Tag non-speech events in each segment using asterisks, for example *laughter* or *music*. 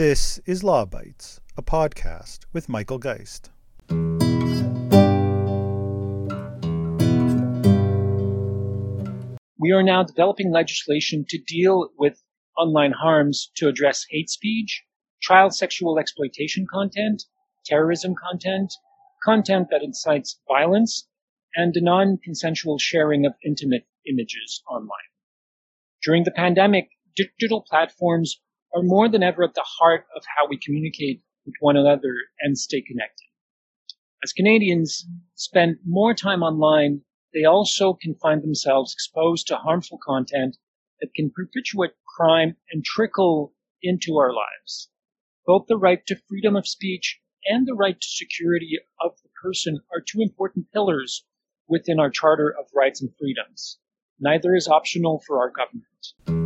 This is Law Bytes, a podcast with Michael Geist. We are now developing legislation to deal with online harms to address hate speech, child sexual exploitation content, terrorism content, content that incites violence, and the non-consensual sharing of intimate images online. During the pandemic, digital platforms are more than ever at the heart of how we communicate with one another and stay connected. As Canadians spend more time online, they also can find themselves exposed to harmful content that can perpetuate crime and trickle into our lives. Both the right to freedom of speech and the right to security of the person are two important pillars within our Charter of Rights and Freedoms. Neither is optional for our government.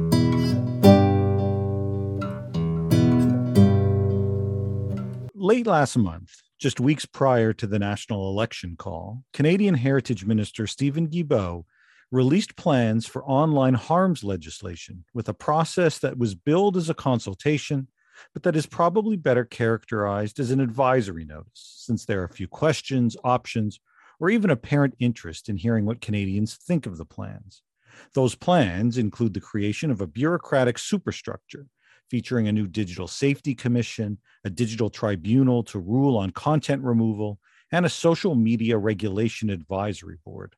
Late last month, just weeks prior to the national election call, Canadian Heritage Minister Steven Guilbeault released plans for online harms legislation with a process that was billed as a consultation, but that is probably better characterized as an advisory notice, since there are few questions, options, or even apparent interest in hearing what Canadians think of the plans. Those plans include the creation of a bureaucratic superstructure featuring a new digital safety commission, a digital tribunal to rule on content removal, and a social media regulation advisory board.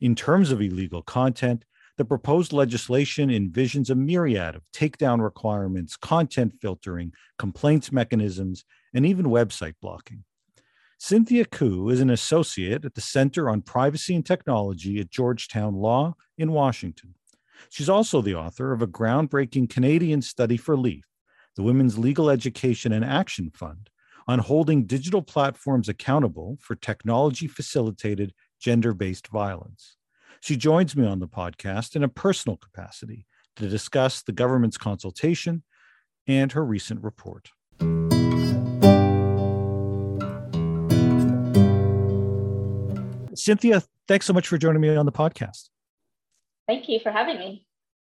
In terms of illegal content, the proposed legislation envisions a myriad of takedown requirements, content filtering, complaints mechanisms, and even website blocking. Cynthia Khoo is an associate at the Center on Privacy and Technology at Georgetown Law in Washington. She's also the author of a groundbreaking Canadian study for LEAF, the Women's Legal Education and Action Fund, on holding digital platforms accountable for technology facilitated gender based violence. She joins me on the podcast in a personal capacity to discuss the government's consultation and her recent report. Cynthia, thanks so much for joining me on the podcast. Thank you for having me.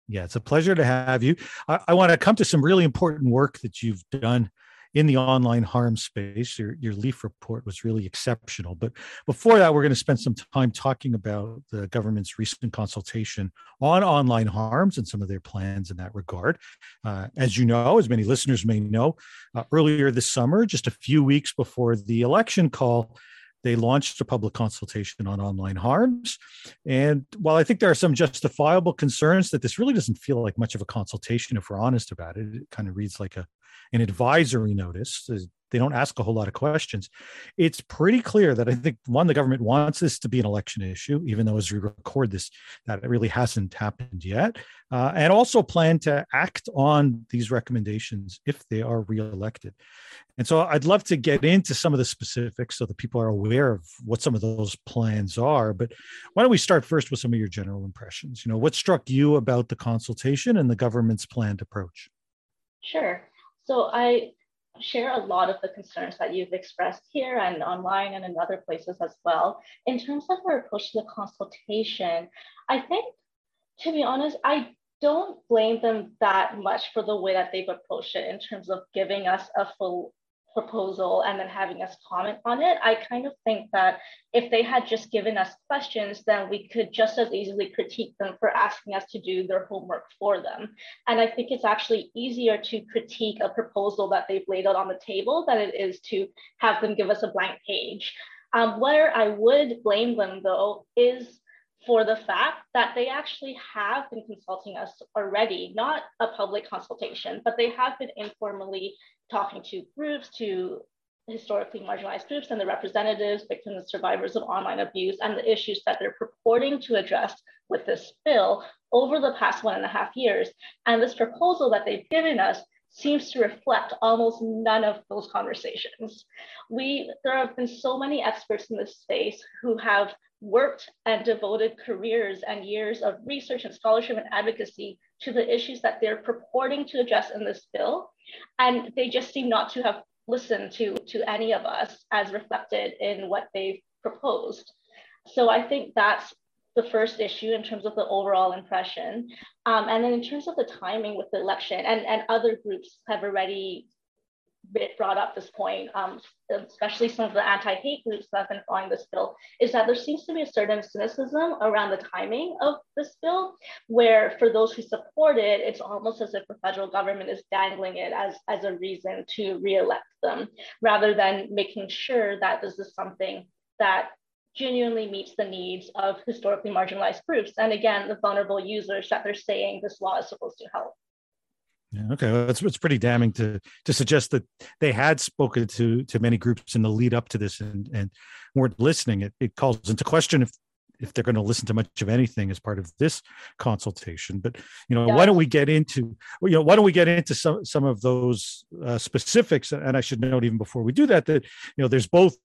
Yeah, it's a pleasure to have you. I, I want to come to some really important work that you've done in the online harm space. Your, your LEAF report was really exceptional. But before that, we're going to spend some time talking about the government's recent consultation on online harms and some of their plans in that regard. Uh, as you know, as many listeners may know, uh, earlier this summer, just a few weeks before the election call, they launched a public consultation on online harms. And while I think there are some justifiable concerns that this really doesn't feel like much of a consultation, if we're honest about it, it kind of reads like a an advisory notice they don't ask a whole lot of questions. It's pretty clear that I think one, the government wants this to be an election issue, even though as we record this, that really hasn't happened yet, uh, and also plan to act on these recommendations if they are reelected. And so I'd love to get into some of the specifics so that people are aware of what some of those plans are. But why don't we start first with some of your general impressions? You know, what struck you about the consultation and the government's planned approach? Sure. So I share a lot of the concerns that you've expressed here and online and in other places as well. In terms of our approach to the consultation, I think, to be honest, I don't blame them that much for the way that they've approached it in terms of giving us a full proposal and then having us comment on it. I kind of think that if they had just given us questions, then we could just as easily critique them for asking us to do their homework for them. And I think it's actually easier to critique a proposal that they've laid out on the table than it is to have them give us a blank page. Um, where I would blame them though is for the fact that they actually have been consulting us already, not a public consultation, but they have been informally talking to groups, to historically marginalized groups and the representatives, victims and survivors of online abuse, and the issues that they're purporting to address with this bill over the past one and a half years. And this proposal that they've given us seems to reflect almost none of those conversations. We, there have been so many experts in this space who have worked and devoted careers and years of research and scholarship and advocacy to the issues that they're purporting to address in this bill. And they just seem not to have listened to, to any of us as reflected in what they've proposed. So I think that's the first issue in terms of the overall impression. Um, and then in terms of the timing with the election, and, and other groups have already brought up this point, um, especially some of the anti-hate groups that have been following this bill, is that there seems to be a certain cynicism around the timing of this bill, where for those who support it, it's almost as if the federal government is dangling it as, as a reason to re-elect them, rather than making sure that this is something that genuinely meets the needs of historically marginalized groups. And again, the vulnerable users that they're saying this law is supposed to help. Yeah, okay, well, it's it's pretty damning to to suggest that they had spoken to to many groups in the lead up to this and and weren't listening. It it calls into question if if they're going to listen to much of anything as part of this consultation. But you know, yeah. why don't we get into you know why don't we get into some some of those uh, specifics? And I should note even before we do that that you know there's both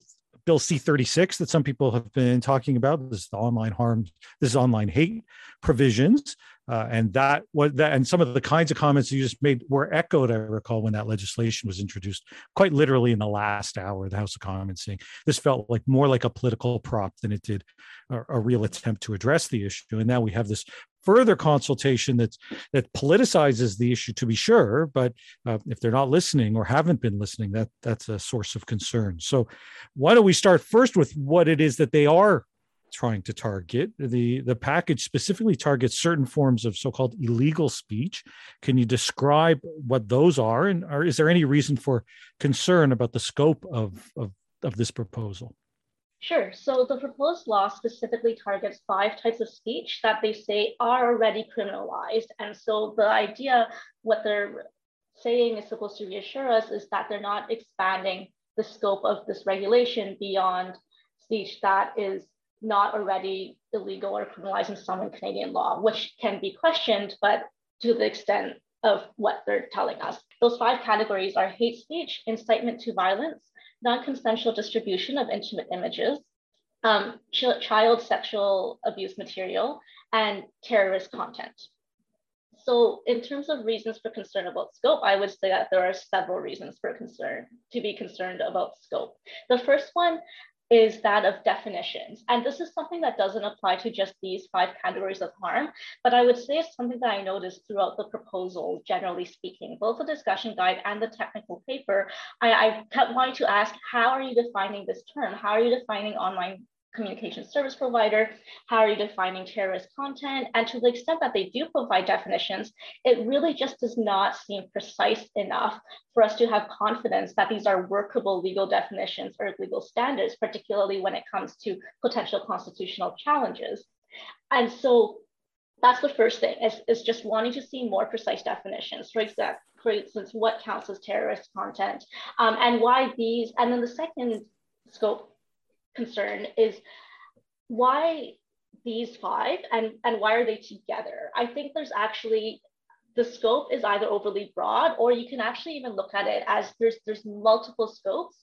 Bill C36 that some people have been talking about. This is the online harm, this is online hate provisions. Uh, and that was that, and some of the kinds of comments you just made were echoed. I recall when that legislation was introduced, quite literally in the last hour, the House of Commons saying this felt like more like a political prop than it did a, a real attempt to address the issue. And now we have this further consultation that's that politicizes the issue to be sure but uh, if they're not listening or haven't been listening that that's a source of concern so why don't we start first with what it is that they are trying to target. The, the package specifically targets certain forms of so called illegal speech. Can you describe what those are? And or is there any reason for concern about the scope of, of, of this proposal? Sure. So the proposed law specifically targets five types of speech that they say are already criminalized. And so the idea, what they're saying is supposed to reassure us is that they're not expanding the scope of this regulation beyond speech that is not already illegal or criminalized in some in Canadian law, which can be questioned, but to the extent of what they're telling us. Those five categories are hate speech, incitement to violence, non-consensual distribution of intimate images, um, ch child sexual abuse material, and terrorist content. So in terms of reasons for concern about scope, I would say that there are several reasons for concern to be concerned about scope. The first one is that of definitions. And this is something that doesn't apply to just these five categories of harm, but I would say it's something that I noticed throughout the proposal, generally speaking, both the discussion guide and the technical paper. I, I kept wanting to ask, how are you defining this term? How are you defining online communication service provider? How are you defining terrorist content? And to the extent that they do provide definitions, it really just does not seem precise enough for us to have confidence that these are workable legal definitions or legal standards, particularly when it comes to potential constitutional challenges. And so that's the first thing is, is just wanting to see more precise definitions. For example, for instance, what counts as terrorist content um, and why these, and then the second scope concern is why these five and, and why are they together? I think there's actually the scope is either overly broad or you can actually even look at it as there's there's multiple scopes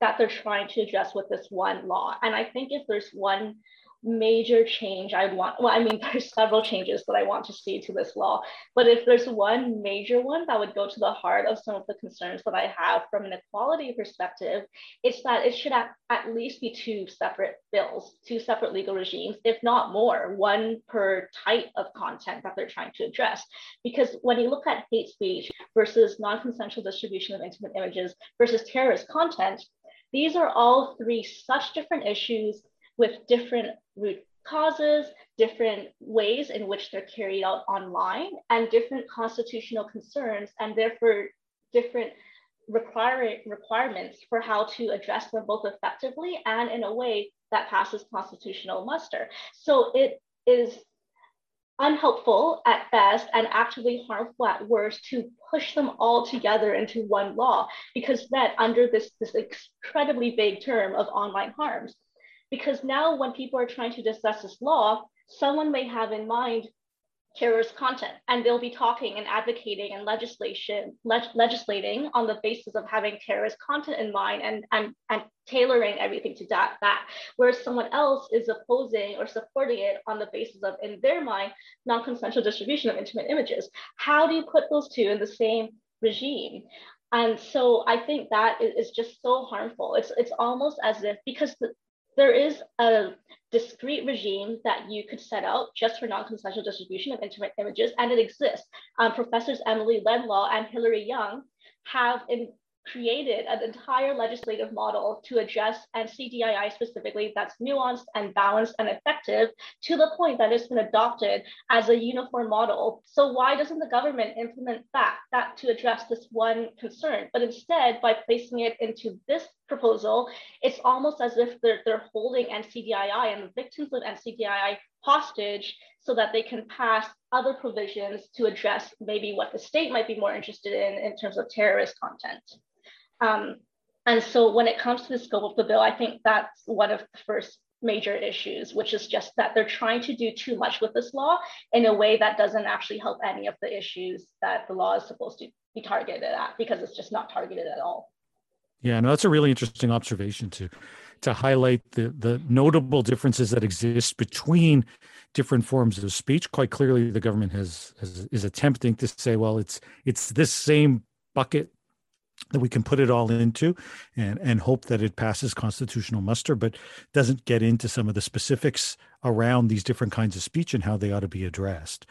that they're trying to address with this one law. And I think if there's one major change I'd want, well, I mean, *laughs* there's several changes that I want to see to this law, but if there's one major one that would go to the heart of some of the concerns that I have from an equality perspective, it's that it should at, at least be two separate bills, two separate legal regimes, if not more, one per type of content that they're trying to address. Because when you look at hate speech versus non-consensual distribution of intimate images versus terrorist content, these are all three such different issues with different root causes, different ways in which they're carried out online, and different constitutional concerns, and therefore different require, requirements for how to address them both effectively and in a way that passes constitutional muster. So it is unhelpful at best and actively harmful at worst to push them all together into one law because then under this, this incredibly vague term of online harms, because now when people are trying to discuss this law, someone may have in mind terrorist content and they'll be talking and advocating and legislation leg- legislating on the basis of having terrorist content in mind and, and, and tailoring everything to that, that. Whereas someone else is opposing or supporting it on the basis of in their mind non-consensual distribution of intimate images. How do you put those two in the same regime? And so I think that is just so harmful. It's it's almost as if because the, there is a discrete regime that you could set out just for non-consensual distribution of intimate images, and it exists. Um, professors Emily Laidlaw and Hilary Young have in created an entire legislative model to address NCDII specifically that's nuanced and balanced and effective to the point that it's been adopted as a uniform model. So why doesn't the government implement that, that to address this one concern? But instead, by placing it into this proposal, it's almost as if they're, they're holding NCDII and the victims of NCDII hostage so that they can pass other provisions to address maybe what the state might be more interested in in terms of terrorist content. Um, and so when it comes to the scope of the bill, I think that's one of the first major issues, which is just that they're trying to do too much with this law in a way that doesn't actually help any of the issues that the law is supposed to be targeted at because it's just not targeted at all. Yeah, no, that's a really interesting observation to to highlight the the notable differences that exist between different forms of speech. Quite clearly, the government has, has is attempting to say, well, it's it's this same bucket that we can put it all into and and hope that it passes constitutional muster but doesn't get into some of the specifics around these different kinds of speech and how they ought to be addressed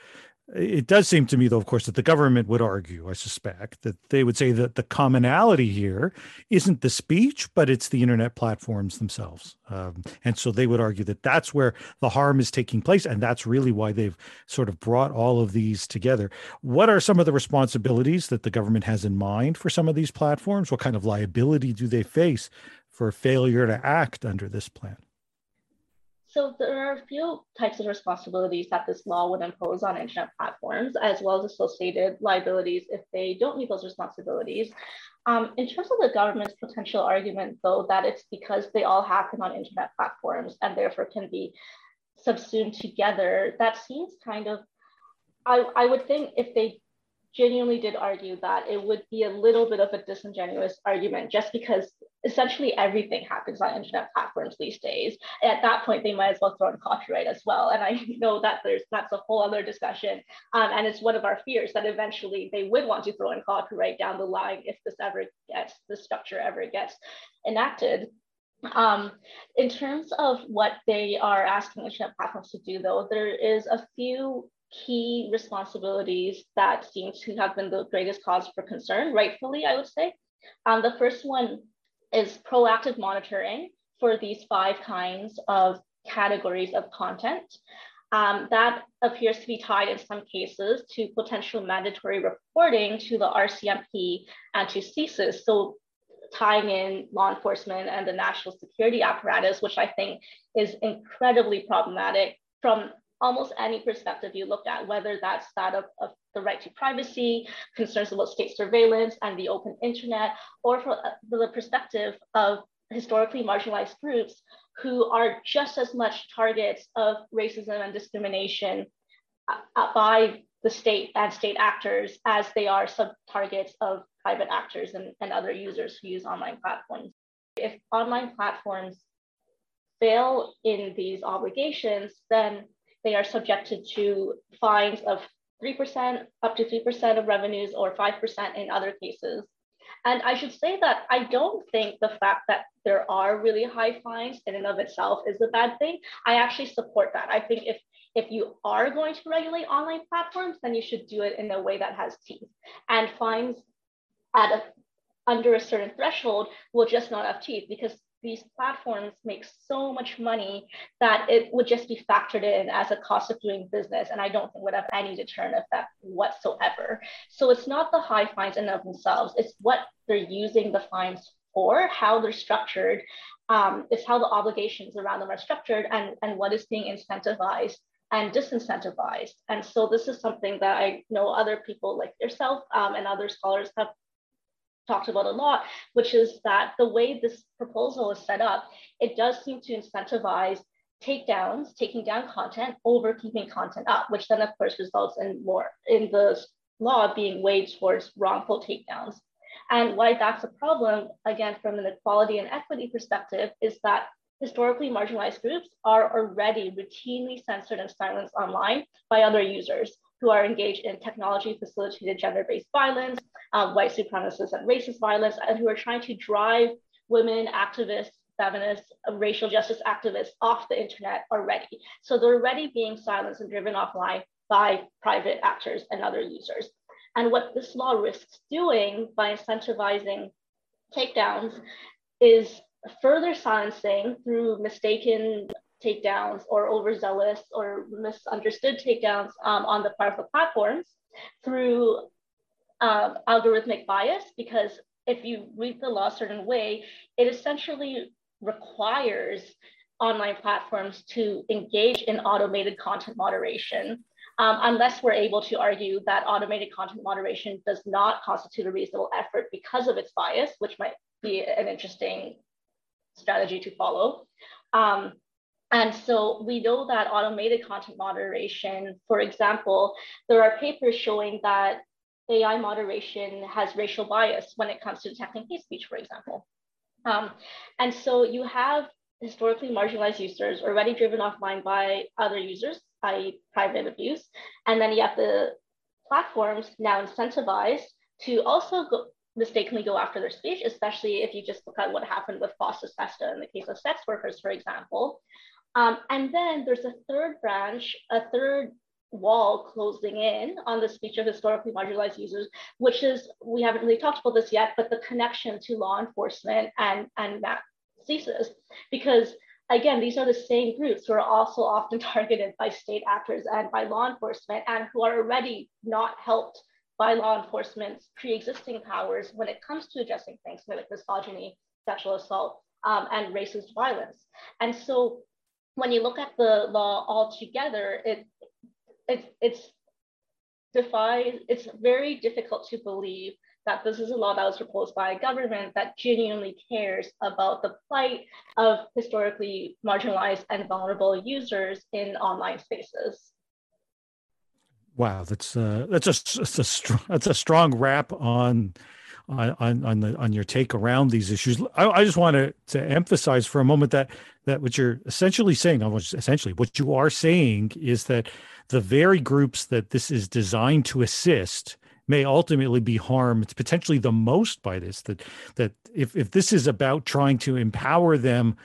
it does seem to me, though, of course, that the government would argue, I suspect, that they would say that the commonality here isn't the speech, but it's the internet platforms themselves. Um, and so they would argue that that's where the harm is taking place. And that's really why they've sort of brought all of these together. What are some of the responsibilities that the government has in mind for some of these platforms? What kind of liability do they face for failure to act under this plan? So there are a few types of responsibilities that this law would impose on internet platforms, as well as associated liabilities if they don't meet those responsibilities. Um, in terms of the government's potential argument, though, that it's because they all happen on internet platforms and therefore can be subsumed together, that seems kind of, I, I would think if they genuinely did argue that it would be a little bit of a disingenuous argument just because essentially everything happens on internet platforms these days. At that point, they might as well throw in copyright as well. And I *laughs* know that there's that's a whole other discussion. Um, and it's one of our fears that eventually they would want to throw in copyright down the line if this ever gets, the structure ever gets enacted. Um, in terms of what they are asking internet platforms to do, though, there is a few key responsibilities that seem to have been the greatest cause for concern, rightfully, I would say. Um, the first one is proactive monitoring for these five kinds of categories of content. Um, that appears to be tied in some cases to potential mandatory reporting to the RCMP and to CSIS. So tying in law enforcement and the national security apparatus, which I think is incredibly problematic from almost any perspective you look at, whether that's that of, of, the right to privacy, concerns about state surveillance and the open internet, or from uh, the perspective of historically marginalized groups who are just as much targets of racism and discrimination uh, uh, by the state and state actors as they are sub targets of private actors and, and other users who use online platforms. If online platforms fail in these obligations, then they are subjected to fines of 3%, up to 3% of revenues, or 5% in other cases. And I should say that I don't think the fact that there are really high fines in and of itself is a bad thing. I actually support that. I think if if you are going to regulate online platforms, then you should do it in a way that has teeth. And fines at a, under a certain threshold will just not have teeth because these platforms make so much money that it would just be factored in as a cost of doing business. And I don't think would have any deterrent effect whatsoever. So it's not the high fines in and of themselves, it's what they're using the fines for, how they're structured, um, it's how the obligations around them are structured and, and what is being incentivized and disincentivized. And so this is something that I know other people like yourself um, and other scholars have talked about a lot, which is that the way this proposal is set up, it does seem to incentivize takedowns, taking down content over keeping content up, which then of course results in more in the law being weighed towards wrongful takedowns. And why that's a problem, again, from an equality and equity perspective, is that historically marginalized groups are already routinely censored and silenced online by other users who are engaged in technology facilitated gender-based violence, uh, white supremacist and racist violence, and who are trying to drive women activists, feminists, uh, racial justice activists off the internet already. So they're already being silenced and driven offline by private actors and other users. And what this law risks doing by incentivizing takedowns is further silencing through mistaken takedowns or overzealous or misunderstood takedowns um, on the part of the platforms through um, algorithmic bias because if you read the law a certain way, it essentially requires online platforms to engage in automated content moderation um, unless we're able to argue that automated content moderation does not constitute a reasonable effort because of its bias, which might be an interesting strategy to follow. Um, and so we know that automated content moderation, for example, there are papers showing that AI moderation has racial bias when it comes to detecting hate speech, for example. Um, and so you have historically marginalized users already driven offline by other users, i.e. private abuse. And then you have the platforms now incentivized to also go, mistakenly go after their speech, especially if you just look at what happened with FOSTA SESTA in the case of sex workers, for example. Um, and then there's a third branch, a third wall closing in on the speech of historically marginalized users, which is, we haven't really talked about this yet, but the connection to law enforcement and, and that CSIS. Because again, these are the same groups who are also often *laughs* targeted by state actors and by law enforcement and who are already not helped by law enforcement's pre-existing powers when it comes to addressing things like misogyny, sexual assault, um, and racist violence. And so when you look at the law altogether, it it's it's defies it's very difficult to believe that this is a law that was proposed by a government that genuinely cares about the plight of historically marginalized and vulnerable users in online spaces. Wow, that's uh, that's a that's a strong that's a strong wrap on on on the on your take around these issues. I, I just want to to emphasize for a moment that that what you're essentially saying, essentially what you are saying is that the very groups that this is designed to assist may ultimately be harmed potentially the most by this that that if, if this is about trying to empower them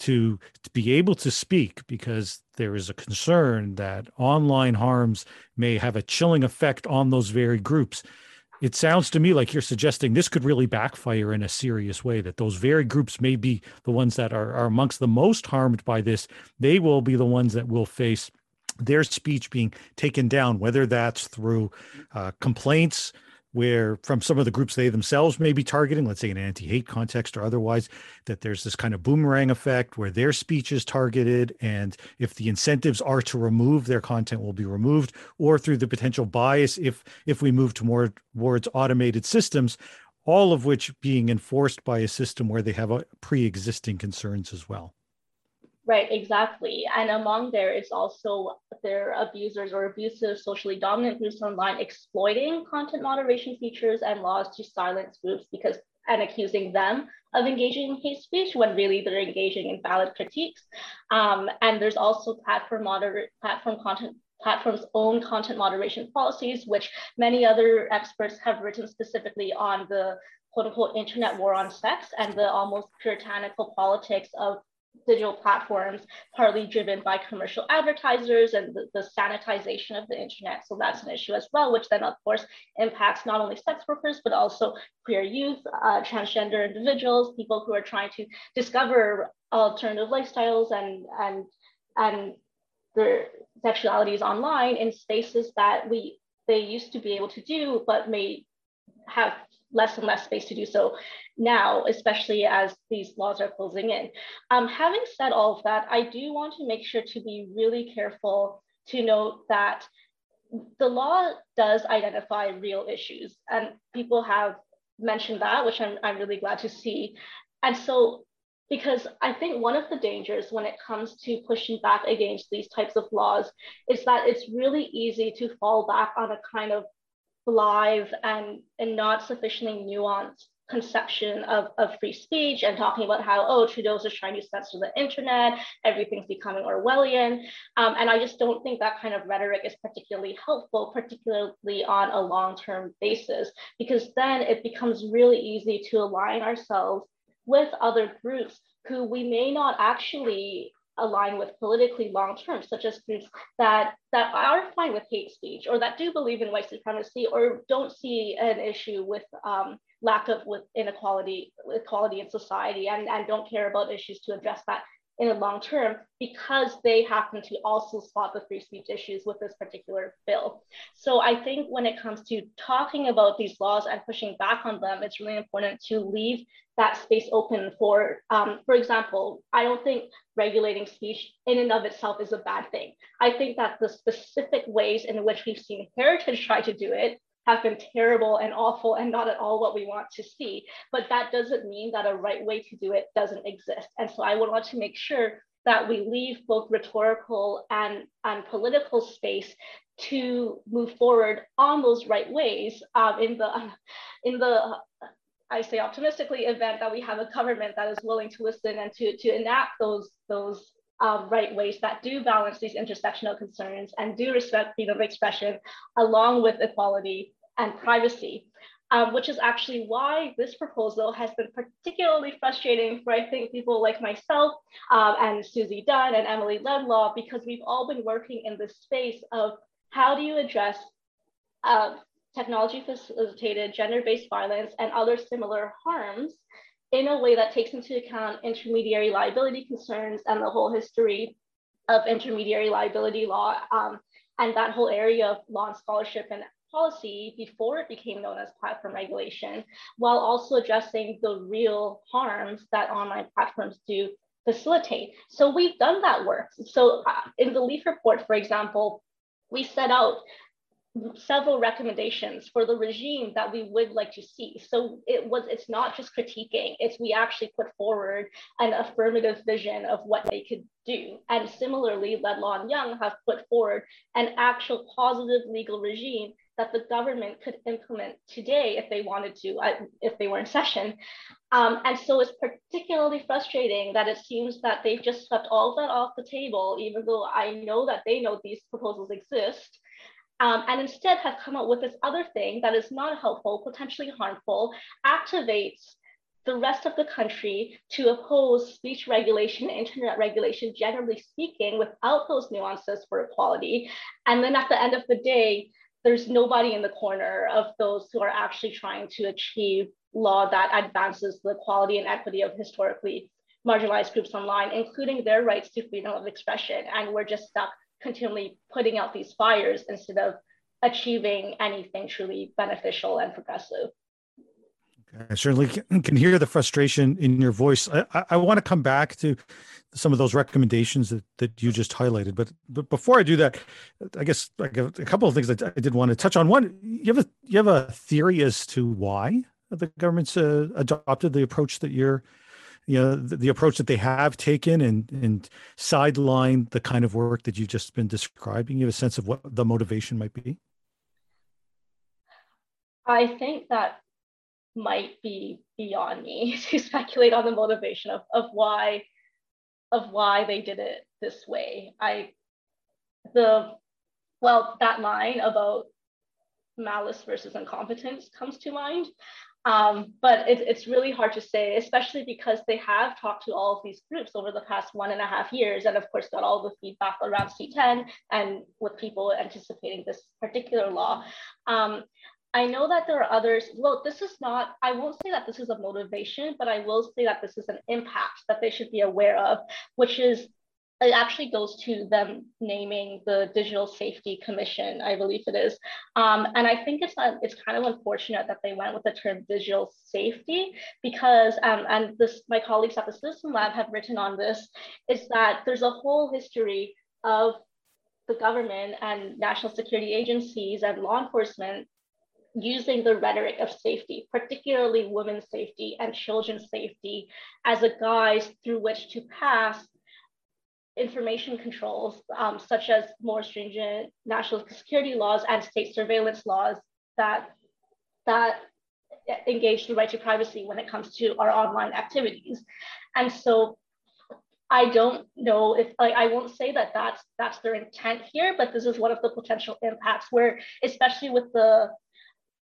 to, to be able to speak because there is a concern that online harms may have a chilling effect on those very groups it sounds to me like you're suggesting this could really backfire in a serious way that those very groups may be the ones that are, are amongst the most harmed by this. They will be the ones that will face their speech being taken down whether that's through uh, complaints where from some of the groups they themselves may be targeting, let's say in an anti-hate context or otherwise, that there's this kind of boomerang effect where their speech is targeted, and if the incentives are to remove their content will be removed, or through the potential bias if if we move to more towards automated systems, all of which being enforced by a system where they have pre-existing concerns as well. Right, exactly. And among there is also their abusers or abusive socially dominant groups online exploiting content moderation features and laws to silence groups because and accusing them of engaging in hate speech when really they're engaging in valid critiques. Um, and there's also platform moder- platform content platforms own content moderation policies, which many other experts have written specifically on the quote unquote internet war on sex and the almost puritanical politics of digital platforms, partly driven by commercial advertisers and the, the, sanitization of the internet. So that's an issue as well, which then of course impacts not only sex workers, but also queer youth, uh, transgender individuals, people who are trying to discover alternative lifestyles and, and, and their sexualities online in spaces that we they used to be able to do, but may have less and less space to do so now, especially as these laws are closing in. Um, having said all of that, I do want to make sure to be really careful to note that the law does identify real issues, and people have mentioned that, which I'm, I'm really glad to see. And so, because I think one of the dangers when it comes to pushing back against these types of laws is that it's really easy to fall back on a kind of live and, and not sufficiently nuanced conception of, of free speech and talking about how, oh, Trudeau's just trying to censor the internet, everything's becoming Orwellian. Um, and I just don't think that kind of rhetoric is particularly helpful, particularly on a long-term basis, because then it becomes really easy to align ourselves with other groups who we may not actually align with politically long term, such as groups that, that are fine with hate speech or that do believe in white supremacy or don't see an issue with um, lack of with inequality, equality in society and, and don't care about issues to address that in the long term because they happen to also spot the free speech issues with this particular bill. So I think when it comes to talking about these laws and pushing back on them, it's really important to leave that space open for, um, for example, I don't think regulating speech in and of itself is a bad thing. I think that the specific ways in which we've seen heritage try to do it have been terrible and awful and not at all what we want to see. But that doesn't mean that a right way to do it doesn't exist. And so I would want to make sure that we leave both rhetorical and, and political space to move forward on those right ways um, in the *laughs* in the I say optimistically event that we have a government that is willing to listen and to, to enact those those um, right ways that do balance these intersectional concerns and do respect freedom of expression along with equality and privacy, um, which is actually why this proposal has been particularly frustrating for, I think, people like myself um, and Suzie Dunn and Emily Laidlaw, because we've all been working in this space of how do you address uh, technology facilitated gender-based violence and other similar harms in a way that takes into account intermediary liability concerns and the whole history of intermediary liability law um, and that whole area of law and scholarship and policy before it became known as platform regulation, while also addressing the real harms that online platforms do facilitate. So we've done that work. So uh, in the LEAF report, for example, we set out several recommendations for the regime that we would like to see. So it was it's not just critiquing, it's we actually put forward an affirmative vision of what they could do. And similarly, Laidlaw and Young have put forward an actual positive legal regime that the government could implement today if they wanted to, if they were in session. Um, and so it's particularly frustrating that it seems that they've just swept all of that off the table, even though I know that they know these proposals exist um, and instead have come up with this other thing that is not helpful, potentially harmful, activates the rest of the country to oppose speech regulation, internet regulation, generally speaking, without those nuances for equality. And then at the end of the day, there's nobody in the corner of those who are actually trying to achieve law that advances the equality and equity of historically marginalized groups online, including their rights to freedom of expression. And we're just stuck continually putting out these fires instead of achieving anything truly beneficial and progressive. I certainly can hear the frustration in your voice. I, I, want to come back to some of those recommendations that, that you just highlighted, but but before I do that, I guess a, couple of things that I did want to touch on. One, you have a you have a theory as to why the government's uh, adopted the approach that you're you know the, the, approach that they have taken and and sideline the kind of work that you've just been describing you have a sense of what the motivation might be i think that might be beyond me *laughs* to speculate on the motivation of, of why of why they did it this way i the well that line about malice versus incompetence comes to mind um, but it, it's really hard to say, especially because they have talked to all of these groups over the past one and a half years, and of course got all the feedback around C10 and with people anticipating this particular law. Um, I know that there are others. Well, this is not, I won't say that this is a motivation, but I will say that this is an impact that they should be aware of, which is it actually goes to them naming the Digital Safety Commission, I believe it is. Um, and I think it's not, it's kind of unfortunate that they went with the term digital safety because, um, and this my colleagues at the Citizen Lab have written on this, is that there's a whole history of the government and national security agencies and law enforcement using the rhetoric of safety, particularly women's safety and children's safety, as a guise through which to pass information controls, um, such as more stringent national security laws and state surveillance laws that, that engage the right to privacy when it comes to our online activities. And so I don't know if I won't say that that's that's their intent here, but this is one of the potential impacts where, especially with the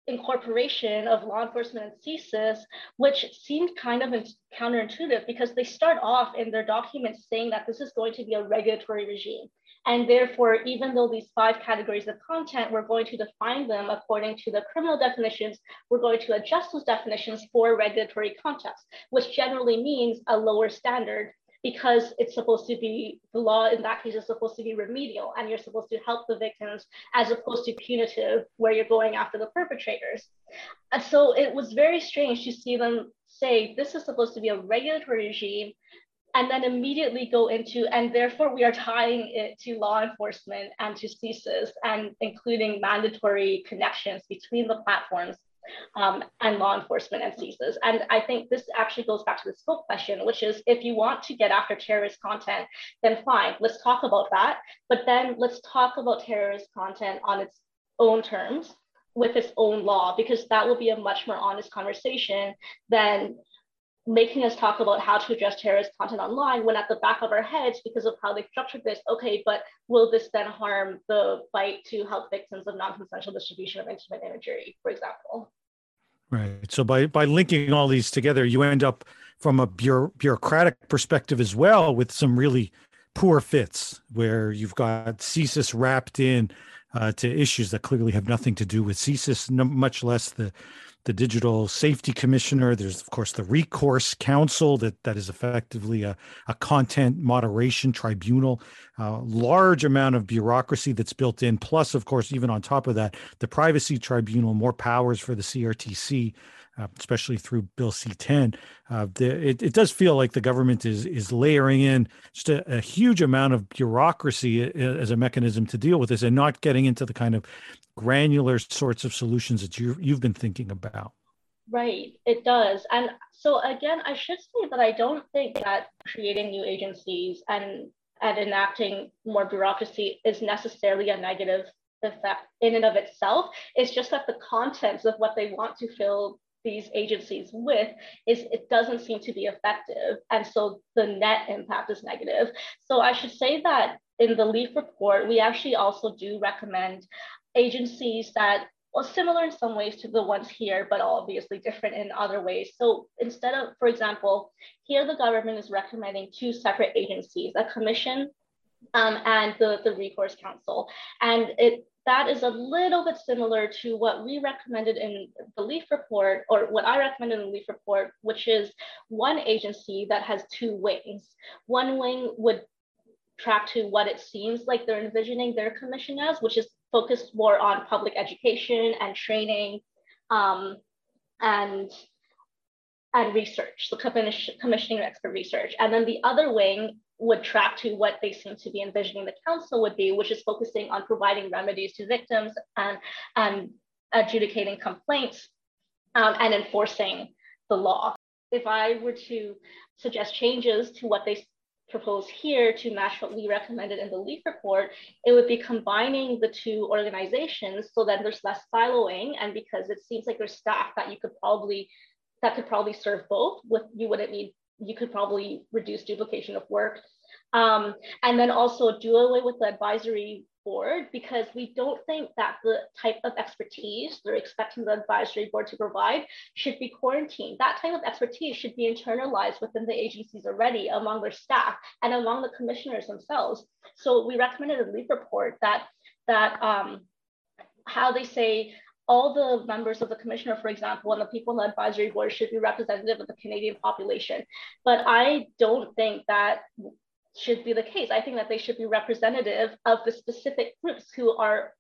incorporation of law enforcement and CSIS, which seemed kind of counterintuitive because they start off in their documents saying that this is going to be a regulatory regime. And therefore, even though these five categories of content, we're going to define them according to the criminal definitions, we're going to adjust those definitions for regulatory context, which generally means a lower standard because it's supposed to be the law in that case is supposed to be remedial and you're supposed to help the victims as opposed to punitive where you're going after the perpetrators. And so it was very strange to see them say this is supposed to be a regulatory regime and then immediately go into, and therefore we are tying it to law enforcement and to CSIS and including mandatory connections between the platforms um, and law enforcement and CSIS. And I think this actually goes back to the scope question, which is if you want to get after terrorist content, then fine, let's talk about that. But then let's talk about terrorist content on its own terms with its own law, because that will be a much more honest conversation than making us talk about how to address terrorist content online when at the back of our heads because of how they structured this okay but will this then harm the fight to help victims of non-consensual distribution of intimate imagery for example? Right. So by by linking all these together you end up from a bureaucratic perspective as well with some really poor fits where you've got CSIS wrapped in uh, to issues that clearly have nothing to do with CSIS, much less the the Digital Safety Commissioner. There's, of course, the Recourse Council that, that is effectively a, a content moderation tribunal. Uh, large amount of bureaucracy that's built in. Plus, of course, even on top of that, the Privacy Tribunal, more powers for the CRTC. Uh, especially through Bill C10, uh, the, it, it, does feel like the government is is layering in just a, a, huge amount of bureaucracy uh, as a mechanism to deal with this, and not getting into the kind of granular sorts of solutions that you you've been thinking about. Right, it does. And so again, I should say that I don't think that creating new agencies and and enacting more bureaucracy is necessarily a negative effect in and of itself. It's just that the contents of what they want to fill these agencies with is it doesn't seem to be effective. And so the net impact is negative. So I should say that in the LEAF report, we actually also do recommend agencies that well, similar in some ways to the ones here, but obviously different in other ways. So instead of, for example, here the government is recommending two separate agencies, a commission um, and the, the recourse council. And it that is a little bit similar to what we recommended in the LEAF report, or what I recommended in the LEAF report, which is one agency that has two wings. One wing would track to what it seems like they're envisioning their commission as, which is focused more on public education and training um, and and research, the commission, commissioning expert research. And then the other wing would track to what they seem to be envisioning the council would be, which is focusing on providing remedies to victims and, and adjudicating complaints um, and enforcing the law. If I were to suggest changes to what they propose here to match what we recommended in the LEAF report, it would be combining the two organizations so that there's less siloing and because it seems like there's staff that you could probably that could probably serve both with you wouldn't need you could probably reduce duplication of work um, and then also do away with the advisory board because we don't think that the type of expertise they're expecting the advisory board to provide should be quarantined. That type of expertise should be internalized within the agencies already among their staff and among the commissioners themselves. So we recommended a LEAF report that that um, how they say all the members of the commissioner, for example, and the people in the advisory board should be representative of the Canadian population. But I don't think that should be the case. I think that they should be representative of the specific groups who are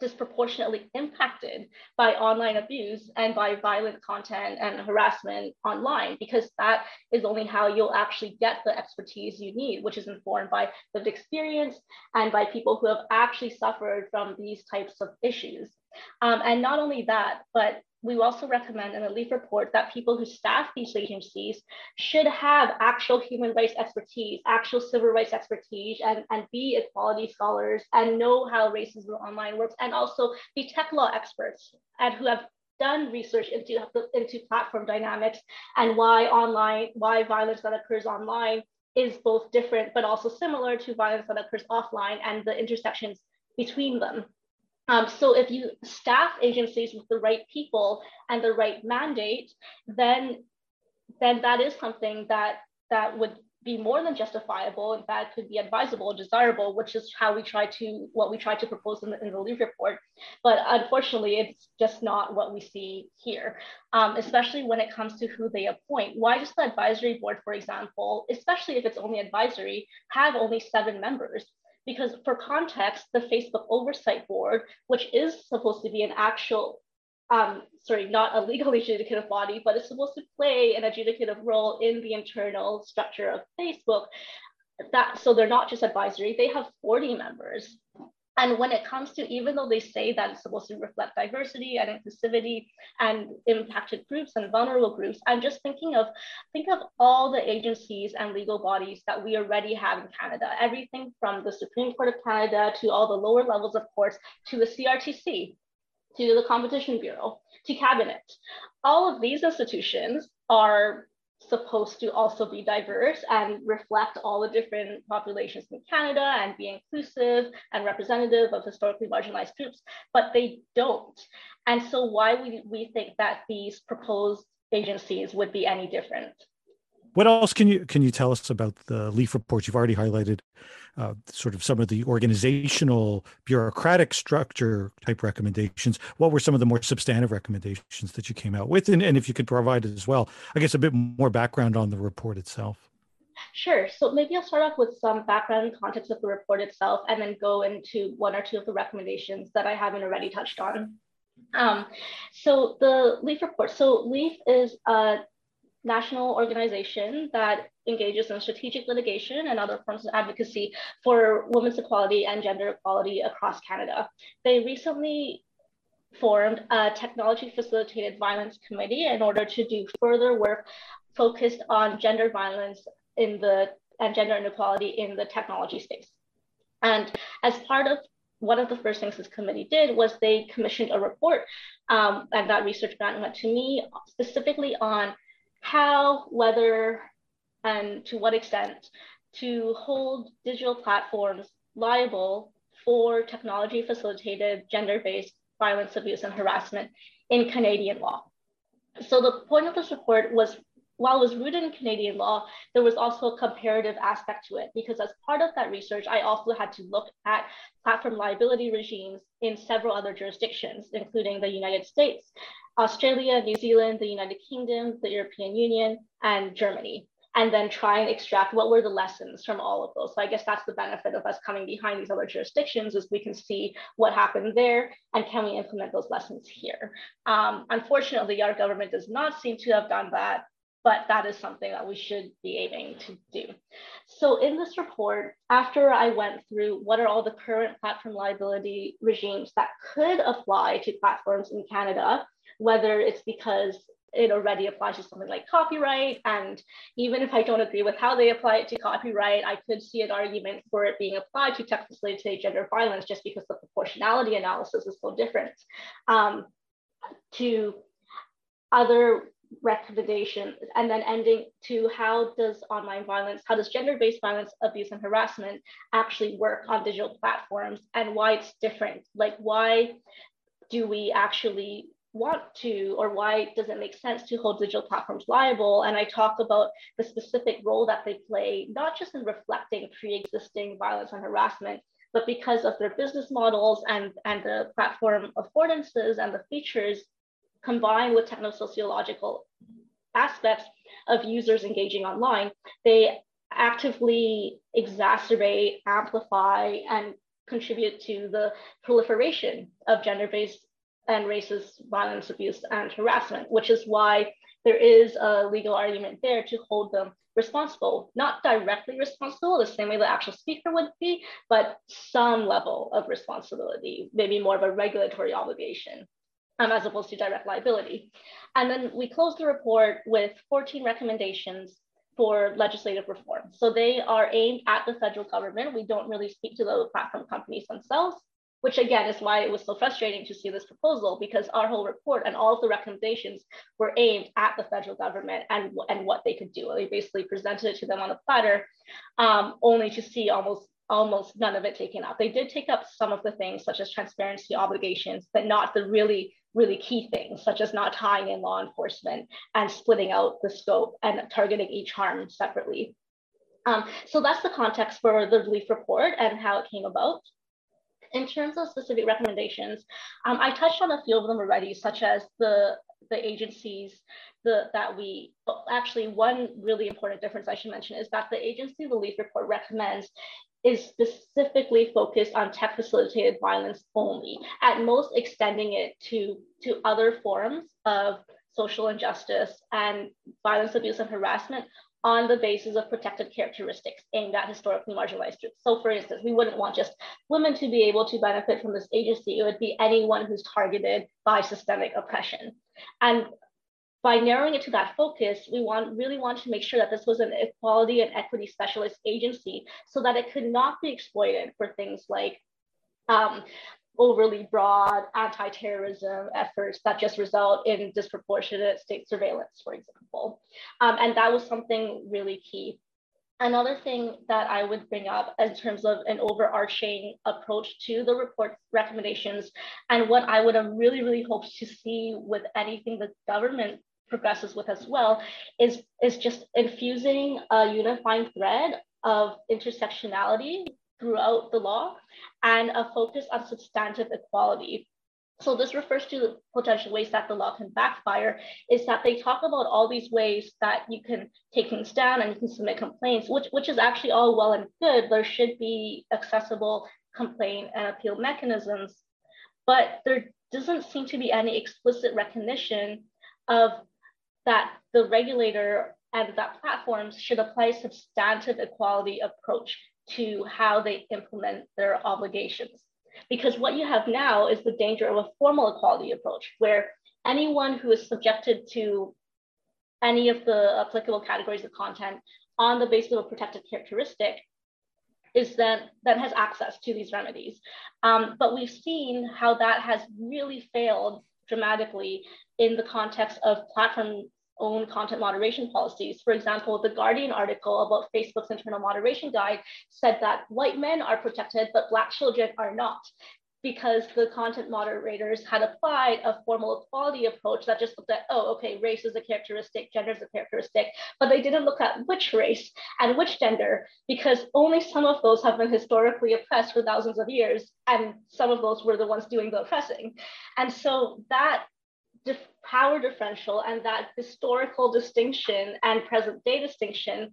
disproportionately impacted by online abuse and by violent content and harassment online, because that is only how you'll actually get the expertise you need, which is informed by lived experience and by people who have actually suffered from these types of issues. Um, and not only that, but we also recommend in the LEAF report that people who staff these agencies should have actual human rights expertise, actual civil rights expertise, and, and be equality scholars and know how racism online works, and also be tech law experts and who have done research into, into platform dynamics and why online, why violence that occurs online is both different but also similar to violence that occurs offline and the intersections between them. Um, so if you staff agencies with the right people and the right mandate, then then that is something that that would be more than justifiable. In fact, could be advisable, desirable, which is how we try to what we try to propose in the, in the Leaf report. But unfortunately, it's just not what we see here, um, especially when it comes to who they appoint. Why does the advisory board, for example, especially if it's only advisory, have only seven members? Because for context, the Facebook Oversight Board, which is supposed to be an actual um, sorry, not a legally *laughs* adjudicative body, but it's supposed to play an adjudicative role in the internal structure of Facebook. That so they're not just advisory; they have 40 members. And when it comes to, even though they say that it's supposed to reflect diversity and inclusivity and impacted groups and vulnerable groups, I'm just thinking of, think of all the agencies and legal bodies that we already have in Canada, everything from the Supreme Court of Canada to all the lower levels of courts to the CRTC, to the Competition Bureau, to Cabinet. All of these institutions are supposed to also be diverse and reflect all the different populations in Canada and be inclusive and representative of historically marginalized groups, but they don't. And so why we, we think that these proposed agencies would be any different? What else can you can you tell us about the LEAF reports? You've already highlighted uh, sort of some of the organizational bureaucratic structure type recommendations. What were some of the more substantive recommendations that you came out with, and, and if you could provide as well, I guess a bit more background on the report itself. Sure. So maybe I'll start off with some background and context of the report itself, and then go into one or two of the recommendations that I haven't already touched on. Um, so the LEAF report. So LEAF is a national organization that engages in strategic litigation and other forms of advocacy for women's equality and gender equality across Canada. They recently formed a technology facilitated violence committee in order to do further work focused on gender violence in the and gender inequality in the technology space. And as part of one of the first things this committee did was they commissioned a report um, and that research grant went to me specifically on how, whether, and to what extent to hold digital platforms liable for technology facilitated gender based violence, abuse, and harassment in Canadian law. So the point of this report was while it was rooted in Canadian law, there was also a comparative aspect to it because as part of that research, I also had to look at platform liability regimes in several other jurisdictions, including the United States, Australia, New Zealand, the United Kingdom, the European Union, and Germany, and then try and extract what were the lessons from all of those. So I guess that's the benefit of us coming behind these other jurisdictions is we can see what happened there and can we implement those lessons here. Um, unfortunately, our government does not seem to have done that but that is something that we should be aiming to do. So in this report, after I went through what are all the current platform liability regimes that could apply to platforms in Canada, whether it's because it already applies to something like copyright. And even if I don't agree with how they apply it to copyright, I could see an argument for it being applied to technically to gender violence just because the proportionality analysis is so different. Um, to other recommendations and then ending to how does online violence, how does gender-based violence, abuse and harassment actually work on digital platforms and why it's different? Like why do we actually want to or why does it make sense to hold digital platforms liable and i talk about the specific role that they play not just in reflecting pre-existing violence and harassment but because of their business models and and the platform affordances and the features combined with techno-sociological aspects of users engaging online they actively exacerbate amplify and contribute to the proliferation of gender-based and racist violence, abuse, and harassment, which is why there is a legal argument there to hold them responsible, not directly responsible, the same way the actual speaker would be, but some level of responsibility, maybe more of a regulatory obligation. Um, as opposed to direct liability. And then we close the report with 14 recommendations for legislative reform. So they are aimed at the federal government. We don't really speak to the platform companies themselves, which again is why it was so frustrating to see this proposal because our whole report and all of the recommendations were aimed at the federal government and, and what they could do. They basically presented it to them on a platter, um, only to see almost almost none of it taken up. They did take up some of the things such as transparency obligations, but not the really, really key things, such as not tying in law enforcement and splitting out the scope and targeting each harm separately. Um, so that's the context for the LEAF report and how it came about. In terms of specific recommendations, um, I touched on a few of them already, such as the, the agencies the, that we, actually one really important difference I should mention is that the agency LEAF report recommends is specifically focused on tech facilitated violence only, at most extending it to, to other forms of social injustice and violence, abuse, and harassment on the basis of protected characteristics aimed at historically marginalized groups. So for instance, we wouldn't want just women to be able to benefit from this agency. It would be anyone who's targeted by systemic oppression. And by narrowing it to that focus, we want really want to make sure that this was an equality and equity specialist agency so that it could not be exploited for things like um, overly broad anti-terrorism efforts that just result in disproportionate state surveillance, for example. Um, and that was something really key. Another thing that I would bring up in terms of an overarching approach to the report recommendations and what I would have really, really hoped to see with anything the government progresses with as well is, is just infusing a unifying thread of intersectionality throughout the law and a focus on substantive equality. So this refers to potential ways that the law can backfire is that they talk about all these ways that you can take things down and you can submit complaints, which, which is actually all well and good. There should be accessible complaint and appeal mechanisms, but there doesn't seem to be any explicit recognition of that the regulator and that platforms should apply substantive equality approach to how they implement their obligations. Because what you have now is the danger of a formal equality approach, where anyone who is subjected to any of the applicable categories of content on the basis of a protected characteristic is then then has access to these remedies. Um, but we've seen how that has really failed dramatically in the context of platform own content moderation policies. For example, the Guardian article about Facebook's internal moderation guide said that white men are protected, but Black children are not because the content moderators had applied a formal equality approach that just looked at, oh, okay, race is a characteristic, gender is a characteristic, but they didn't look at which race and which gender, because only some of those have been historically oppressed for thousands of years, and some of those were the ones doing the oppressing. And so that power differential and that historical distinction and present day distinction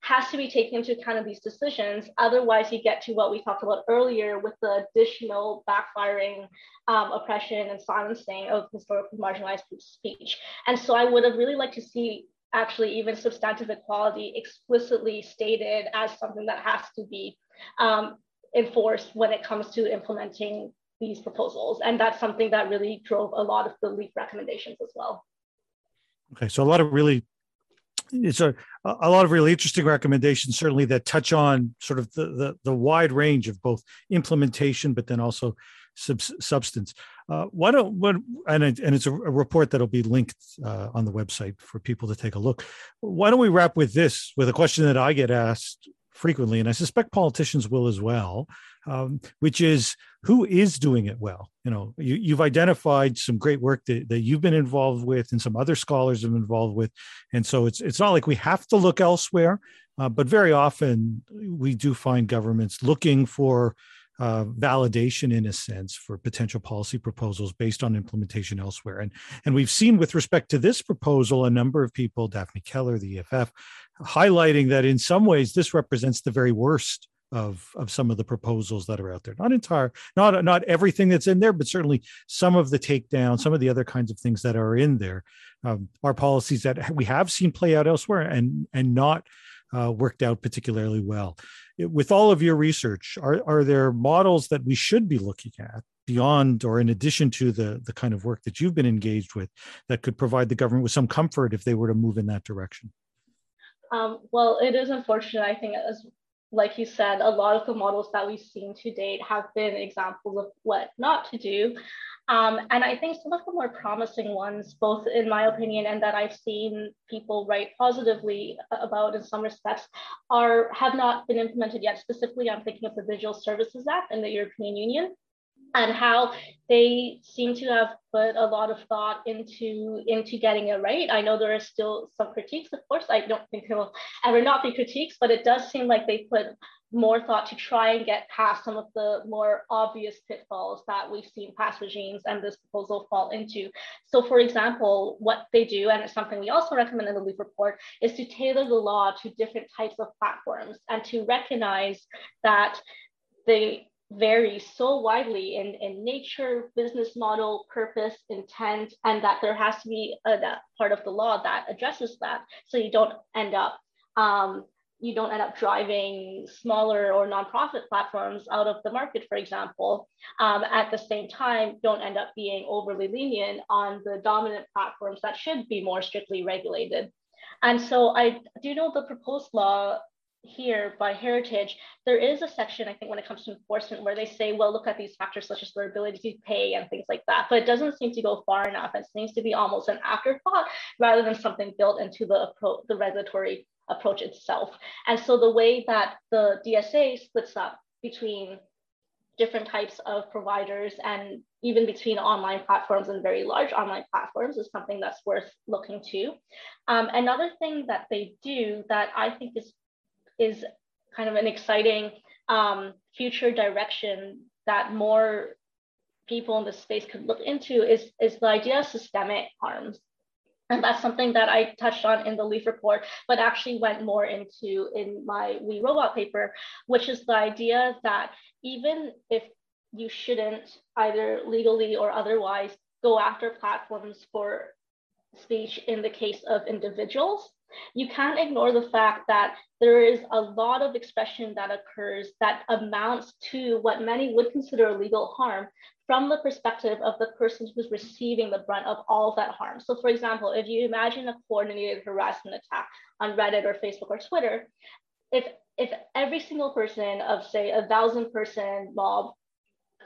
has to be taken into account in these decisions. Otherwise, you get to what we talked about earlier with the additional backfiring um, oppression and silencing of historically marginalized speech. And so I would have really liked to see actually even substantive equality explicitly stated as something that has to be um, enforced when it comes to implementing these proposals. And that's something that really drove a lot of the LEAF recommendations as well. Okay, so a lot of really it's a a lot of really interesting recommendations certainly that touch on sort of the the, the wide range of both implementation but then also sub- substance uh, why don't what and, it, and it's a, a report that'll be linked uh, on the website for people to take a look why don't we wrap with this with a question that i get asked frequently and i suspect politicians will as well um, which is who is doing it well. You know, you, have identified some great work that, that you've been involved with, and some other scholars have been involved with, and so it's it's not like we have to look elsewhere, uh, but very often we do find governments looking for uh, validation in a sense for potential policy proposals based on implementation elsewhere. And, and we've seen with respect to this proposal, a number of people, Daphne Keller, the EFF, highlighting that in some ways this represents the very worst of of some of the proposals that are out there. Not entire not not everything that's in there but certainly some of the takedown some of the other kinds of things that are in there. Um, are policies that we have seen play out elsewhere and and not uh, worked out particularly well. It, with all of your research are are there models that we should be looking at beyond or in addition to the the kind of work that you've been engaged with that could provide the government with some comfort if they were to move in that direction? Um, well, it is unfortunate, I think, as like you said, a lot of the models that we've seen to date have been examples of what not to do. Um, and I think some of the more promising ones, both in my opinion and that I've seen people write positively about in some respects, are have not been implemented yet. Specifically, I'm thinking of the Digital Services Act in the European Union. And how they seem to have put a lot of thought into into getting it right. I know there are still some critiques, of course. I don't think there will ever not be critiques, but it does seem like they put more thought to try and get past some of the more obvious pitfalls that we've seen past regimes and this proposal fall into. So, for example, what they do, and it's something we also recommend in the LEAF report, is to tailor the law to different types of platforms and to recognize that they vary so widely in, in nature, business model, purpose, intent, and that there has to be a part of the law that addresses that. So you don't end up um, you don't end up driving smaller or nonprofit platforms out of the market, for example. Um, at the same time, don't end up being overly lenient on the dominant platforms that should be more strictly regulated. And so I do know the proposed law here by Heritage, there is a section, I think, when it comes to enforcement where they say, well, look at these factors such as their ability to pay and things like that. But it doesn't seem to go far enough. It seems to be almost an afterthought rather than something built into the, the regulatory approach itself. And so the way that the DSA splits up between different types of providers and even between online platforms and very large online platforms is something that's worth looking to. Um, another thing that they do that I think is is kind of an exciting um, future direction that more people in the space could look into is, is the idea of systemic harms. And that's something that I touched on in the LEAF report, but actually went more into in my We Robot paper, which is the idea that even if you shouldn't either legally or otherwise go after platforms for speech in the case of individuals, you can't ignore the fact that there is a lot of expression that occurs that amounts to what many would consider legal harm from the perspective of the person who's receiving the brunt of all of that harm. So for example, if you imagine a coordinated harassment attack on Reddit or Facebook or Twitter, if if every single person of say a thousand person mob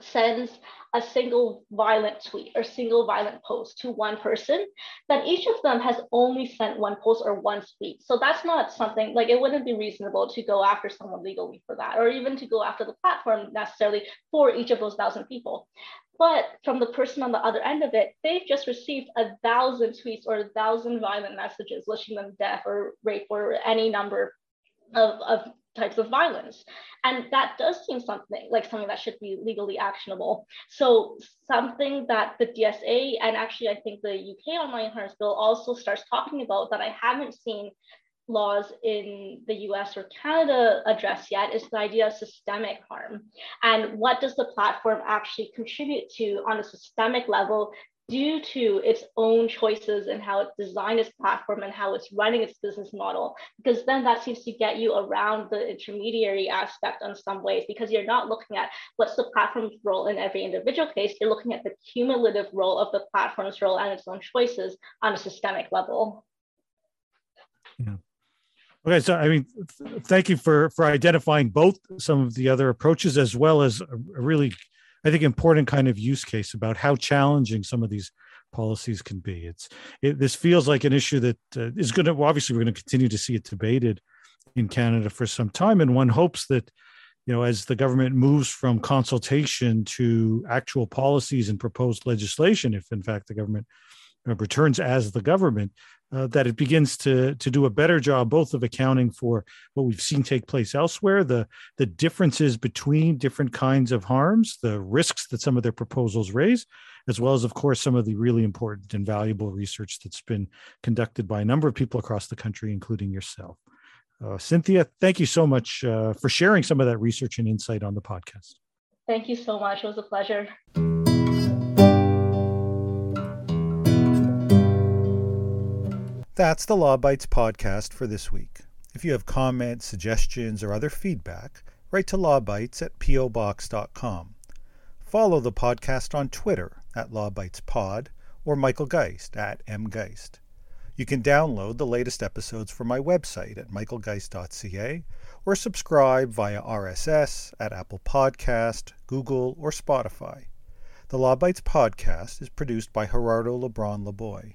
sends a single violent tweet or single violent post to one person, then each of them has only sent one post or one tweet. So that's not something like it wouldn't be reasonable to go after someone legally for that, or even to go after the platform necessarily for each of those thousand people. But from the person on the other end of it, they've just received a thousand tweets or a thousand violent messages wishing them death or rape or any number of, of types of violence. And that does seem something like something that should be legally actionable. So something that the DSA and actually I think the UK online harms bill also starts talking about that I haven't seen laws in the US or Canada address yet is the idea of systemic harm. And what does the platform actually contribute to on a systemic level due to its own choices and how it designed its platform and how it's running its business model. Because then that seems to get you around the intermediary aspect in some ways, because you're not looking at what's the platform's role in every individual case, you're looking at the cumulative role of the platform's role and its own choices on a systemic level. Yeah. Okay, so I mean, thank you for for identifying both some of the other approaches as well as a really I think, important kind of use case about how challenging some of these policies can be. It's it, this feels like an issue that uh, is going to well, obviously we're going to continue to see it debated in Canada for some time, and one hopes that you know as the government moves from consultation to actual policies and proposed legislation, if in fact the government returns as the government, uh, that it begins to to do a better job both of accounting for what we've seen take place elsewhere, the the differences between different kinds of harms, the risks that some of their proposals raise, as well as of course some of the really important and valuable research that's been conducted by a number of people across the country, including yourself. Uh, Cynthia, thank you so much uh, for sharing some of that research and insight on the podcast. Thank you so much. It was a pleasure. That's the Law Bytes podcast for this week. If you have comments, suggestions, or other feedback, write to lawbytes at pobox.com. Follow the podcast on Twitter at lawbytespod or Michael Geist at mgeist. You can download the latest episodes from my website at michaelgeist.ca or subscribe via RSS at Apple Podcast, Google, or Spotify. The Law Bytes podcast is produced by Gerardo Lebron Laboy.